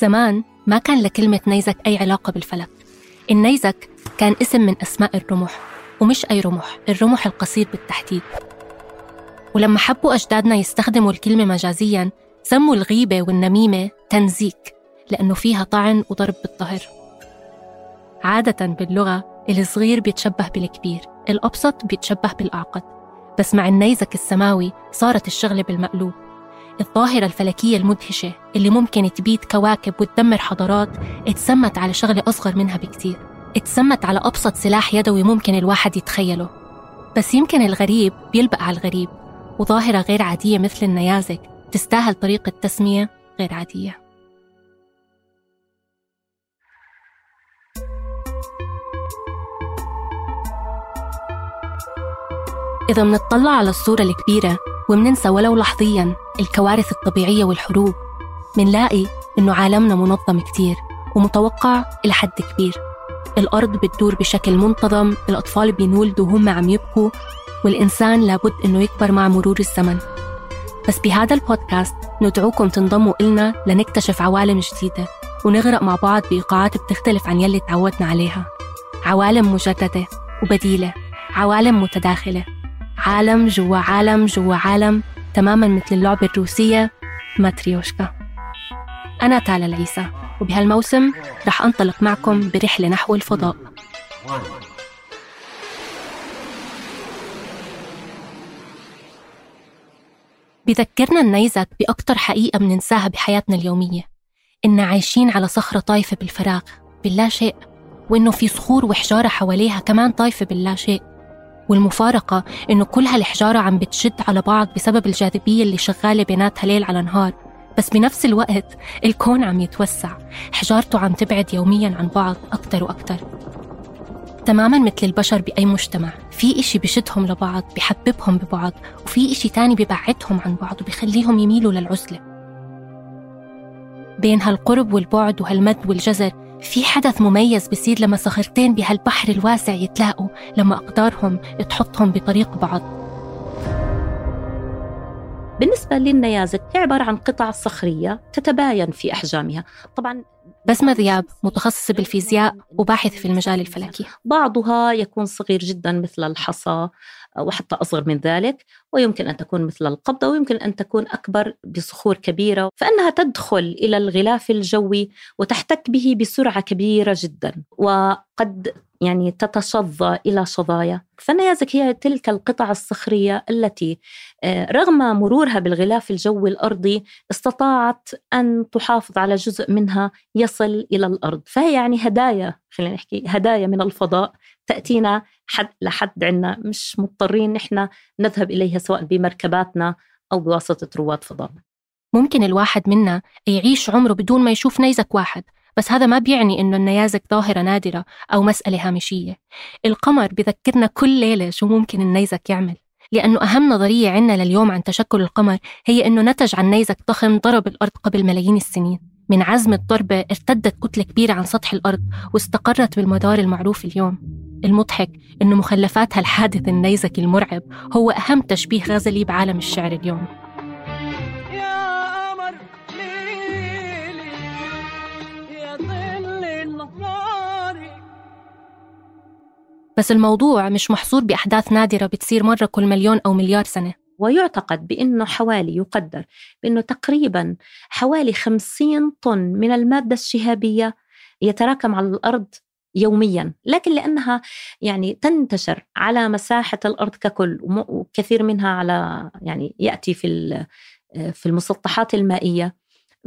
زمان ما كان لكلمة نيزك أي علاقة بالفلك. النيزك كان اسم من أسماء الرمح ومش أي رمح الرمح القصير بالتحديد. ولما حبوا أجدادنا يستخدموا الكلمة مجازياً سموا الغيبة والنميمة تنزيك لأنه فيها طعن وضرب بالظهر عادة باللغة الصغير بيتشبه بالكبير الأبسط بيتشبه بالأعقد. بس مع النيزك السماوي صارت الشغلة بالمقلوب. الظاهرة الفلكية المدهشة اللي ممكن تبيد كواكب وتدمر حضارات اتسمت على شغلة أصغر منها بكتير. اتسمت على أبسط سلاح يدوي ممكن الواحد يتخيله. بس يمكن الغريب بيلبق على الغريب وظاهرة غير عادية مثل النيازك تستاهل طريقة تسمية غير عادية. إذا منطلع على الصورة الكبيرة ومننسى ولو لحظيا الكوارث الطبيعية والحروب منلاقي إنه عالمنا منظم كتير ومتوقع إلى حد كبير. الأرض بتدور بشكل منتظم الأطفال بينولدوا وهم عم يبكوا والإنسان لابد إنه يكبر مع مرور الزمن. بس بهذا البودكاست ندعوكم تنضموا إلنا لنكتشف عوالم جديدة ونغرق مع بعض بإيقاعات بتختلف عن يلي تعودنا عليها. عوالم مجددة وبديلة عوالم متداخلة. عالم جوا عالم جوا عالم تماما مثل اللعبة الروسية ماتريوشكا. أنا تالا العيسى وبهالموسم رح أنطلق معكم برحلة نحو الفضاء. بذكرنا النيزك بأكتر حقيقة مننساها بحياتنا اليومية إن عايشين على صخرة طايفة بالفراغ باللا شيء وإنه في صخور وحجارة حواليها كمان طايفة باللا شيء. والمفارقة إنه كل هالحجارة عم بتشد على بعض بسبب الجاذبية اللي شغالة بيناتها ليل على نهار. بس بنفس الوقت الكون عم يتوسع. حجارته عم تبعد يوميا عن بعض أكتر وأكتر. تماما مثل البشر بأي مجتمع. في إشي بشدهم لبعض بحببهم ببعض وفي إشي تاني ببعدهم عن بعض وبيخليهم يميلوا للعزلة. بين هالقرب والبعد وهالمد والجزر في حدث مميز بصير لما صخرتين بهالبحر الواسع يتلاقوا لما أقدارهم تحطهم بطريق بعض. بالنسبة للنيازك هي عبارة عن قطع صخرية تتباين في أحجامها. طبعا بسمة ذياب متخصصة بالفيزياء وباحثة في المجال الفلكي. بعضها يكون صغير جدا مثل الحصى وحتى أصغر من ذلك ويمكن أن تكون مثل القبضة ويمكن أن تكون أكبر بصخور كبيرة فإنها تدخل إلى الغلاف الجوي وتحتك به بسرعة كبيرة جدا وقد يعني تتشظى إلى شظايا. فالنيازك هي تلك القطع الصخرية التي رغم مرورها بالغلاف الجوي الأرضي استطاعت أن تحافظ على جزء منها يصل إلى الأرض. فهي يعني هدايا خلينا نحكي هدايا من الفضاء تأتينا حد لحد عنا مش مضطرين نحن نذهب إليها سواء بمركباتنا أو بواسطة رواد فضاء. ممكن الواحد منا يعيش عمره بدون ما يشوف نيزك واحد بس هذا ما بيعني إنه النيازك ظاهرة نادرة أو مسألة هامشية. القمر بذكرنا كل ليلة شو ممكن النيزك يعمل لأنه أهم نظرية عنا لليوم عن تشكل القمر هي أنه نتج عن نيزك ضخم ضرب الأرض قبل ملايين السنين. من عزم الضربة ارتدت كتلة كبيرة عن سطح الأرض واستقرت بالمدار المعروف اليوم. المضحك أن مخلفات هالحادث النيزكي المرعب هو أهم تشبيه غزلي بعالم الشعر اليوم. بس الموضوع مش محصور بأحداث نادرة بتصير مرة كل مليون أو مليار سنة. ويعتقد بأنه حوالي يقدر بأنه تقريبا حوالي 50 طن من المادة الشهابية يتراكم على الأرض يوميا لكن لأنها يعني تنتشر على مساحة الأرض ككل وكثير منها على يعني يأتي في في المسطحات المائية.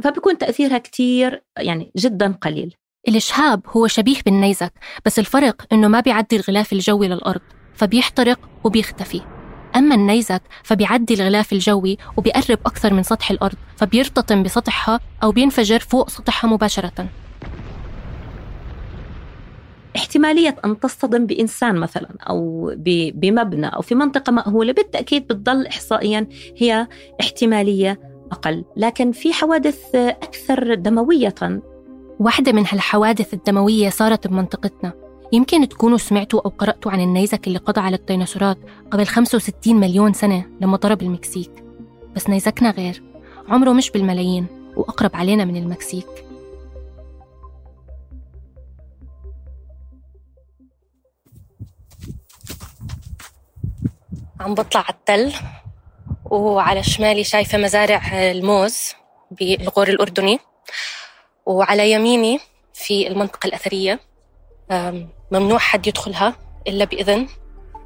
فبيكون تأثيرها كتير يعني جدا قليل. الإشهاب هو شبيه بالنيزك بس الفرق إنه ما بيعدي الغلاف الجوي للأرض فبيحترق وبيختفي. أما النيزك فبيعدي الغلاف الجوي وبيقرب أكثر من سطح الأرض فبيرتطم بسطحها أو بينفجر فوق سطحها مباشرة. احتمالية أن تصطدم بإنسان مثلا أو بمبنى أو في منطقة مأهولة بالتأكيد بتضل إحصائيا هي احتمالية أقل. لكن في حوادث أكثر دموية. واحدة من هالحوادث الدموية صارت بمنطقتنا. يمكن تكونوا سمعتوا أو قرأتوا عن النيزك اللي قضى على الديناصورات قبل 65 مليون سنة لما ضرب المكسيك. بس نيزكنا غير. عمره مش بالملايين وأقرب علينا من المكسيك. عم بطلع على التل وعلى شمالي شايفة مزارع الموز بالغور الأردني وعلى يميني في المنطقة الأثرية ممنوع حد يدخلها إلا بإذن.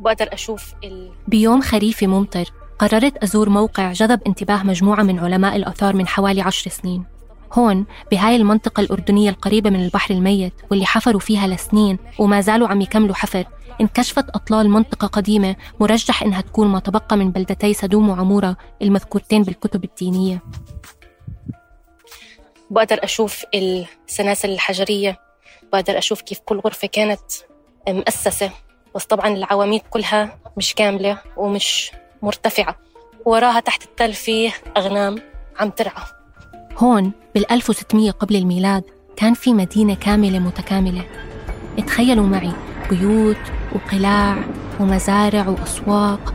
بقدر أشوف ال... بيوم خريفي ممطر قررت أزور موقع جذب انتباه مجموعة من علماء الآثار من حوالي عشر سنين. هون بهاي المنطقة الأردنية القريبة من البحر الميت واللي حفروا فيها لسنين وما زالوا عم يكملوا حفر انكشفت أطلال منطقة قديمة مرجح إنها تكون ما تبقى من بلدتي سدوم وعمورة المذكورتين بالكتب الدينية. بقدر أشوف السلاسل الحجرية بقدر أشوف كيف كل غرفة كانت مؤسسة بس طبعا العواميد كلها مش كاملة ومش مرتفعة. وراها تحت التل فيه أغنام عم ترعى. هون بال 1600 قبل الميلاد كان في مدينة كاملة متكاملة. تخيلوا معي بيوت وقلاع ومزارع وأسواق.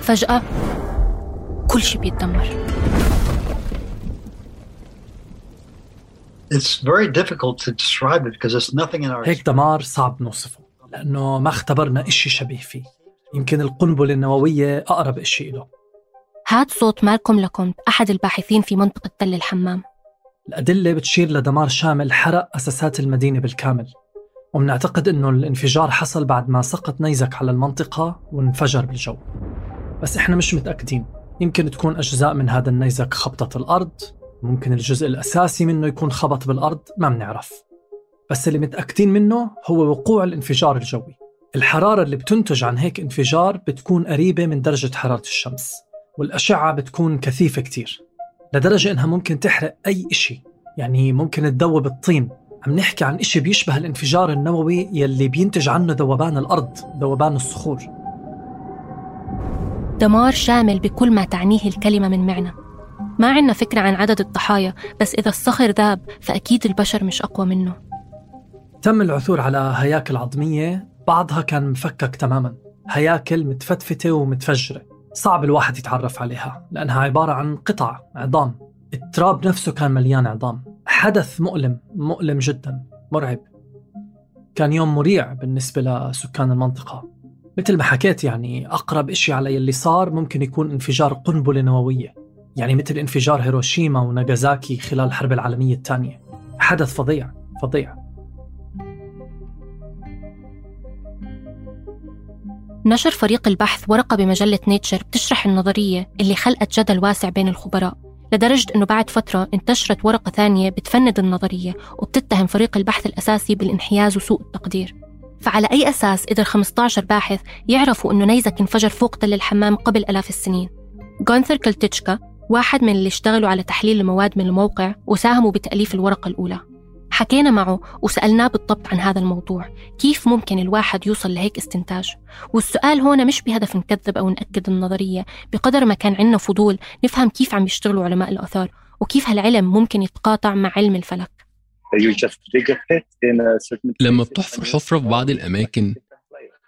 فجأة كل شيء بيتدمر. هيك دمار صعب نوصفه لأنه ما اختبرنا إشي شبيه فيه. يمكن القنبلة النووية أقرب إشي له هاد صوت مالكم لكم أحد الباحثين في منطقة تل الحمام. الأدلة بتشير لدمار شامل حرق أساسات المدينة بالكامل ومنعتقد أنه الانفجار حصل بعد ما سقط نيزك على المنطقة وانفجر بالجو. بس إحنا مش متأكدين يمكن تكون أجزاء من هذا النيزك خبطت الأرض ممكن الجزء الأساسي منه يكون خبط بالأرض ما بنعرف. بس اللي متأكدين منه هو وقوع الانفجار الجوي. الحرارة اللي بتنتج عن هيك انفجار بتكون قريبة من درجة حرارة الشمس. والأشعة بتكون كثيفة كتير لدرجة إنها ممكن تحرق أي إشي. يعني ممكن تذوب الطين. عم نحكي عن إشي بيشبه الانفجار النووي يلي بينتج عنه ذوبان الأرض ذوبان الصخور. دمار شامل بكل ما تعنيه الكلمة من معنى. ما عنا فكرة عن عدد الضحايا بس إذا الصخر ذاب فأكيد البشر مش أقوى منه. تم العثور على هياكل عظمية بعضها كان مفكك تماما. هياكل متفتفتة ومتفجرة. صعب الواحد يتعرف عليها لأنها عبارة عن قطع عظام. التراب نفسه كان مليان عظام. حدث مؤلم مؤلم جدا مرعب. كان يوم مريع بالنسبة لسكان المنطقة. مثل ما حكيت يعني أقرب إشي على اللي صار ممكن يكون انفجار قنبلة نووية. يعني مثل انفجار هيروشيما وناغازاكي خلال الحرب العالمية الثانية. حدث فظيع فظيع. نشر فريق البحث ورقة بمجلة نيتشر بتشرح النظرية اللي خلقت جدل واسع بين الخبراء لدرجة أنه بعد فترة انتشرت ورقة ثانية بتفند النظرية وبتتهم فريق البحث الأساسي بالانحياز وسوء التقدير. فعلى أي أساس قدر 15 باحث يعرفوا أنه نيزك انفجر فوق تل الحمام قبل ألاف السنين؟ غونثر كلتشكا واحد من اللي اشتغلوا على تحليل المواد من الموقع وساهموا بتأليف الورقة الأولى. حكينا معه وسألناه بالضبط عن هذا الموضوع كيف ممكن الواحد يوصل لهيك استنتاج؟ والسؤال هون مش بهدف نكذب أو نأكد النظرية بقدر ما كان عندنا فضول نفهم كيف عم يشتغلوا علماء الآثار وكيف هالعلم ممكن يتقاطع مع علم الفلك. لما بتحفر حفرة في بعض الأماكن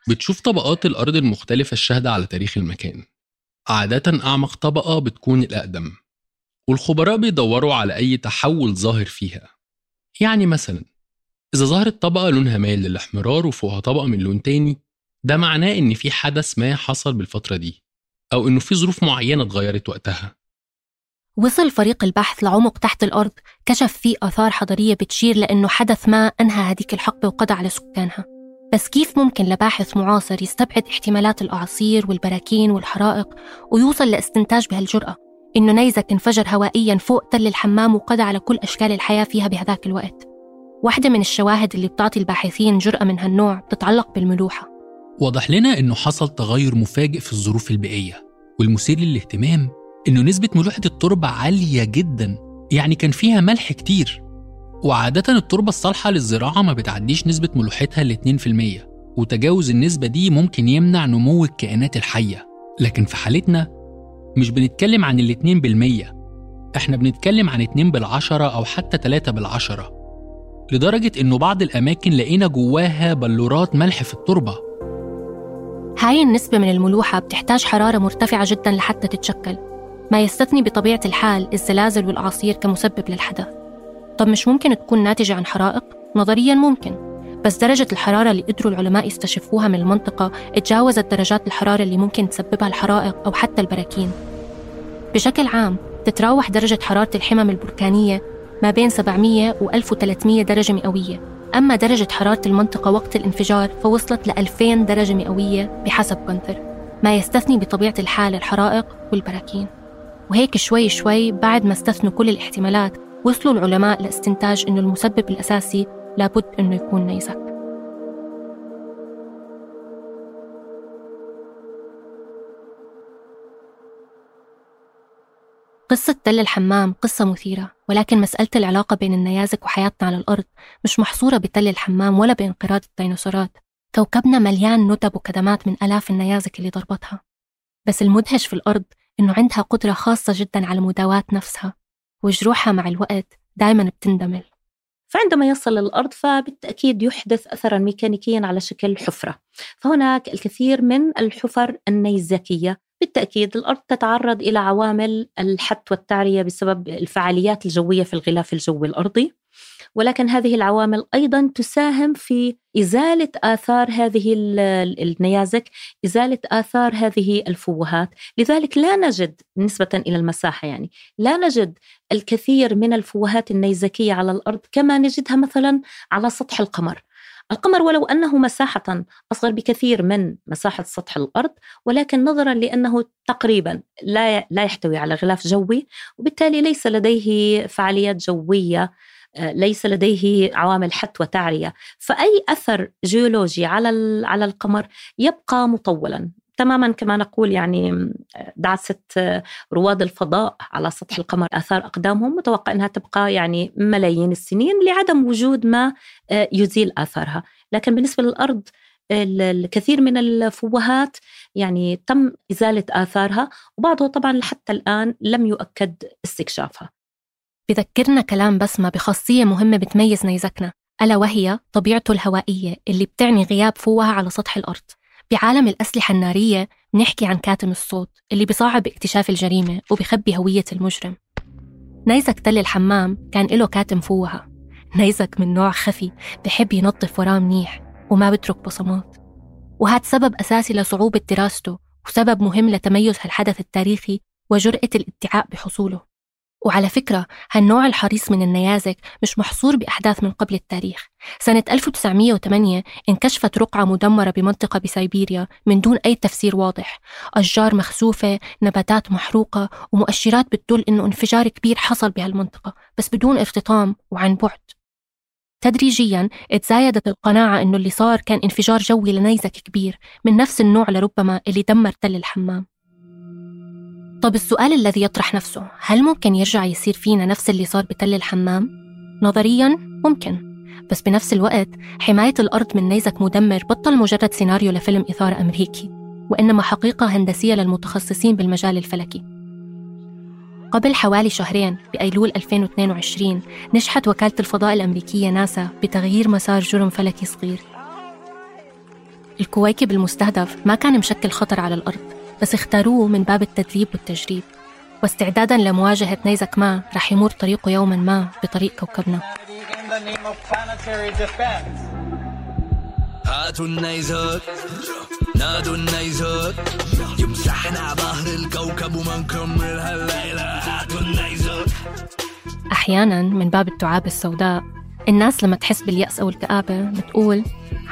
بتشوف طبقات الأرض المختلفة الشاهدة على تاريخ المكان. عادة أعمق طبقة بتكون الأقدم والخبراء بيدوروا على أي تحول ظاهر فيها. يعني مثلا إذا ظهرت طبقة لونها مايل للإحمرار وفوقها طبقة من لون تاني ده معناه إن في حدث ما حصل بالفترة دي أو إنه في ظروف معينة اتغيرت وقتها. وصل فريق البحث لعمق تحت الأرض كشف فيه آثار حضارية بتشير لأنه حدث ما أنهى هذيك الحقبة وقضى على سكانها. بس كيف ممكن لباحث معاصر يستبعد احتمالات الأعاصير والبراكين والحرائق ويوصل لاستنتاج بهالجرأة؟ إنه نيزك انفجر هوائيا فوق تل الحمام وقضى على كل أشكال الحياة فيها بهذاك الوقت. واحدة من الشواهد اللي بتعطي الباحثين جرأة من هالنوع بتتعلق بالملوحة. وضح لنا إنه حصل تغير مفاجئ في الظروف البيئية والمثير للاهتمام إنه نسبة ملوحة التربة عالية جدا يعني كان فيها ملح كتير. وعادة التربة الصالحة للزراعة ما بتعديش نسبة ملوحتها ل 2% وتجاوز النسبة دي ممكن يمنع نمو الكائنات الحية. لكن في حالتنا مش بنتكلم عن الاتنين بالمية. إحنا بنتكلم عن اتنين بالعشرة أو حتى تلاتة بالعشرة. لدرجة إنه بعض الأماكن لقينا جواها بلورات ملح في التربة. هاي النسبة من الملوحة بتحتاج حرارة مرتفعة جدا لحتى تتشكل. ما يستثني بطبيعة الحال الزلازل والأعاصير كمسبب للحدث طب مش ممكن تكون ناتجة عن حرائق؟ نظريا ممكن. بس درجة الحرارة اللي قدروا العلماء يستشفوها من المنطقة اتجاوزت درجات الحرارة اللي ممكن تسببها الحرائق أو حتى البراكين. بشكل عام تتراوح درجة حرارة الحمم البركانية ما بين 700 و 1300 درجة مئوية. أما درجة حرارة المنطقة وقت الانفجار فوصلت ل 2000 درجة مئوية بحسب كونتر ما يستثني بطبيعة الحال الحرائق والبراكين. وهيك شوي شوي بعد ما استثنوا كل الاحتمالات وصلوا العلماء لاستنتاج أنه المسبب الأساسي لابد أنه يكون نيزك قصة تل الحمام قصة مثيرة ولكن مسألة العلاقة بين النيازك وحياتنا على الأرض مش محصورة بتل الحمام ولا بانقراض الديناصورات. كوكبنا مليان ندب وكدمات من آلاف النيازك اللي ضربتها. بس المدهش في الأرض إنه عندها قدرة خاصة جدا على مداواة نفسها وجروحها مع الوقت دائما بتندمل. فعندما يصل للأرض فبالتأكيد يحدث أثرا ميكانيكيا على شكل حفرة. فهناك الكثير من الحفر النيزكية بالتأكيد الأرض تتعرض إلى عوامل الحت والتعرية بسبب الفعاليات الجوية في الغلاف الجوي الأرضي ولكن هذه العوامل أيضا تساهم في إزالة آثار هذه النيازك، إزالة آثار هذه الفوهات، لذلك لا نجد نسبة إلى المساحة يعني، لا نجد الكثير من الفوهات النيزكية على الأرض كما نجدها مثلا على سطح القمر. القمر ولو أنه مساحة أصغر بكثير من مساحة سطح الأرض ولكن نظرا لأنه تقريبا لا لا يحتوي على غلاف جوي وبالتالي ليس لديه فعاليات جوية آه، ليس لديه عوامل حت وتعريه فأي أثر جيولوجي على على القمر يبقى مطولا. تماما كما نقول يعني دعسة آه، رواد الفضاء على سطح القمر آثار أقدامهم متوقع أنها تبقى يعني ملايين السنين لعدم وجود ما آه، يزيل آثارها. لكن بالنسبة للأرض الكثير من الفوهات يعني تم إزالة آثارها وبعضها طبعا حتى الآن لم يؤكد استكشافها. بذكرنا كلام بسمة بخاصية مهمة بتميز نيزكنا ألا وهي طبيعته الهوائية اللي بتعني غياب فوهة على سطح الأرض. بعالم الأسلحة النارية بنحكي عن كاتم الصوت اللي بصعب اكتشاف الجريمة وبخبي هوية المجرم. نيزك تل الحمام كان له كاتم فوهة نيزك من نوع خفي بحب ينظف وراه منيح وما بترك بصمات. وهذا سبب أساسي لصعوبة دراسته وسبب مهم لتميز هالحدث التاريخي وجرأة الادعاء بحصوله. وعلى فكرة هالنوع الحريص من النيازك مش محصور بأحداث من قبل التاريخ. سنة 1908 انكشفت رقعة مدمرة بمنطقة بسيبيريا من دون أي تفسير واضح. أشجار مخسوفة نباتات محروقة ومؤشرات بتدل إنه انفجار كبير حصل بهالمنطقة بس بدون ارتطام وعن بعد. تدريجيا تزايدت القناعة إنه اللي صار كان انفجار جوي لنيزك كبير من نفس النوع لربما اللي دمر تل الحمام. طب السؤال الذي يطرح نفسه هل ممكن يرجع يصير فينا نفس اللي صار بتل الحمام؟ نظريا ممكن. بس بنفس الوقت حماية الأرض من نيزك مدمر بطل مجرد سيناريو لفيلم إثارة أمريكي وإنما حقيقة هندسية للمتخصصين بالمجال الفلكي. قبل حوالي شهرين بأيلول 2022 نجحت وكالة الفضاء الأمريكية ناسا بتغيير مسار جرم فلكي صغير. الكويكب المستهدف ما كان مشكل خطر على الأرض. بس اختاروه من باب التدريب والتجريب. واستعدادا لمواجهة نيزك ما رح يمر طريقه يوما ما بطريق كوكبنا. هاتوا النيزك نادوا النيزك. يمسحنا ظهر الكوكب وما نكمل هالليلة. هاتوا النيزك. أحيانا من باب التعاب السوداء الناس لما تحس باليأس أو الكآبة بتقول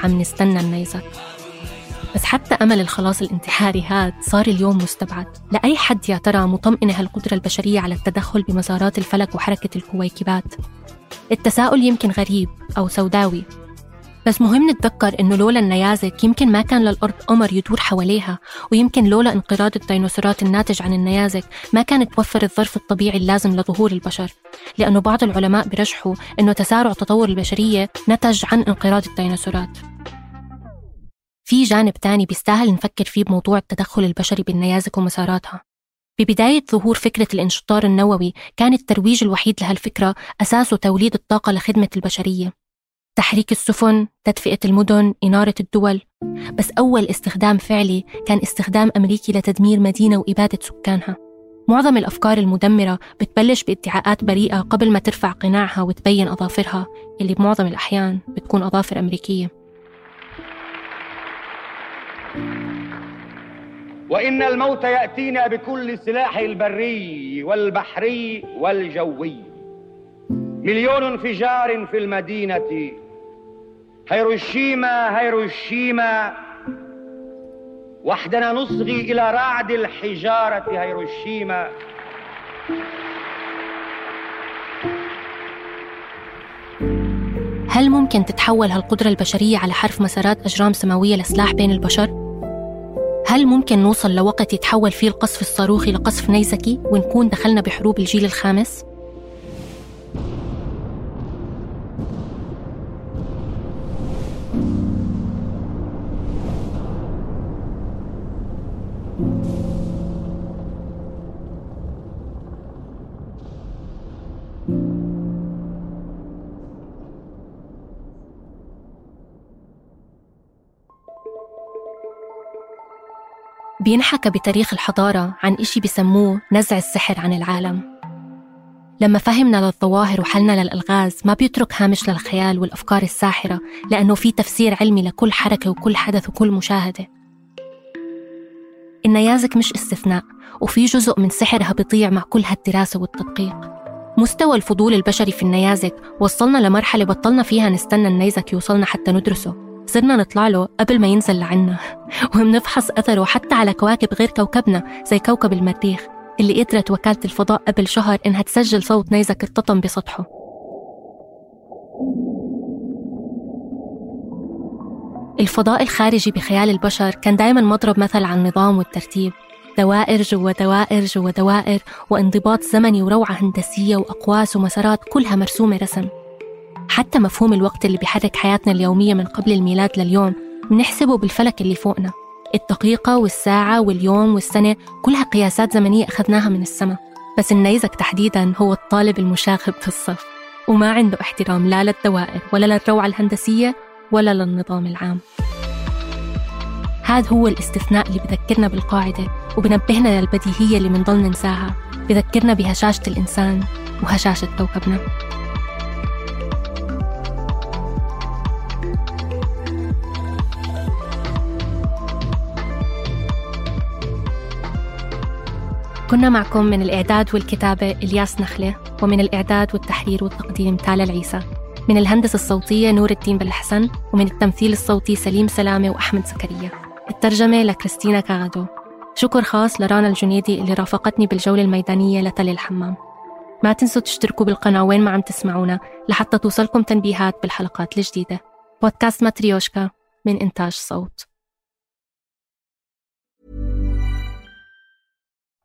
عم نستنى النيزك. بس حتى أمل الخلاص الانتحاري هاد صار اليوم مستبعد. لأي حد يا ترى مطمئنة هالقدرة البشرية على التدخل بمسارات الفلك وحركة الكويكبات؟ التساؤل يمكن غريب أو سوداوي. بس مهم نتذكر إنه لولا النيازك يمكن ما كان للأرض قمر يدور حواليها ويمكن لولا انقراض الديناصورات الناتج عن النيازك ما كان توفر الظرف الطبيعي اللازم لظهور البشر. لأنه بعض العلماء برجحوا إنه تسارع تطور البشرية نتج عن انقراض الديناصورات. في جانب تاني بيستاهل نفكر فيه بموضوع التدخل البشري بالنيازك ومساراتها. ببداية ظهور فكرة الانشطار النووي كان الترويج الوحيد لهالفكرة أساسه توليد الطاقة لخدمة البشرية. تحريك السفن، تدفئة المدن، إنارة الدول. بس أول استخدام فعلي كان استخدام أمريكي لتدمير مدينة وإبادة سكانها. معظم الأفكار المدمرة بتبلش بادعاءات بريئة قبل ما ترفع قناعها وتبين أظافرها اللي بمعظم الأحيان بتكون أظافر أمريكية. وإن الموت يأتينا بكل سلاح البري والبحري والجوي. مليون انفجار في المدينة. هيروشيما هيروشيما وحدنا نصغي إلى رعد الحجارة هيروشيما هل ممكن تتحول هالقدرة البشرية على حرف مسارات أجرام سماوية لسلاح بين البشر؟ هل ممكن نوصل لوقت يتحول فيه القصف الصاروخي لقصف نيزكي ونكون دخلنا بحروب الجيل الخامس؟ بينحكى بتاريخ الحضارة عن إشي بسموه نزع السحر عن العالم. لما فهمنا للظواهر وحلنا للألغاز ما بيترك هامش للخيال والأفكار الساحرة لأنه في تفسير علمي لكل حركة وكل حدث وكل مشاهدة. النيازك مش استثناء وفي جزء من سحرها بيضيع مع كل هالدراسة والتدقيق. مستوى الفضول البشري في النيازك وصلنا لمرحلة بطلنا فيها نستنى النيزك يوصلنا حتى ندرسه. صرنا نطلع له قبل ما ينزل لعنا. وبنفحص أثره حتى على كواكب غير كوكبنا زي كوكب المريخ اللي قدرت وكالة الفضاء قبل شهر إنها تسجل صوت نيزك ارتطم بسطحه. الفضاء الخارجي بخيال البشر كان دائما مضرب مثل عن النظام والترتيب. دوائر جوا دوائر جوا دوائر وانضباط زمني وروعة هندسية وأقواس ومسارات كلها مرسومة رسم. حتى مفهوم الوقت اللي بيحرك حياتنا اليومية من قبل الميلاد لليوم بنحسبه بالفلك اللي فوقنا. الدقيقة والساعة واليوم والسنة كلها قياسات زمنية أخذناها من السماء. بس النيزك تحديدا هو الطالب المشاغب في الصف وما عنده احترام لا للدوائر ولا للروعة الهندسية ولا للنظام العام. هذا هو الاستثناء اللي بذكرنا بالقاعدة وبنبهنا للبديهية اللي منضل ننساها. بذكرنا بهشاشة الإنسان وهشاشة كوكبنا كنا معكم من الإعداد والكتابة إلياس نخلة ومن الإعداد والتحرير والتقديم تالا العيسى. من الهندسة الصوتية نور الدين بالحسن ومن التمثيل الصوتي سليم سلامة وأحمد زكريا. الترجمة لكريستينا كاغادو شكر خاص لرانا الجنيدي اللي رافقتني بالجولة الميدانية لتل الحمام. ما تنسوا تشتركوا بالقناة وين ما عم تسمعونا لحتى توصلكم تنبيهات بالحلقات الجديدة. بودكاست ماتريوشكا من إنتاج صوت.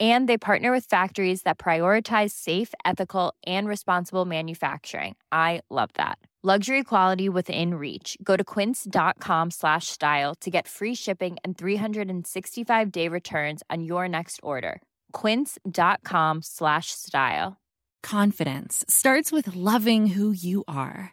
And they partner with factories that prioritize safe, ethical, and responsible manufacturing. I love that. Luxury quality within reach. Go to quince.com slash style to get free shipping and 365 day returns on your next order. Quince.com slash style. Confidence starts with loving who you are.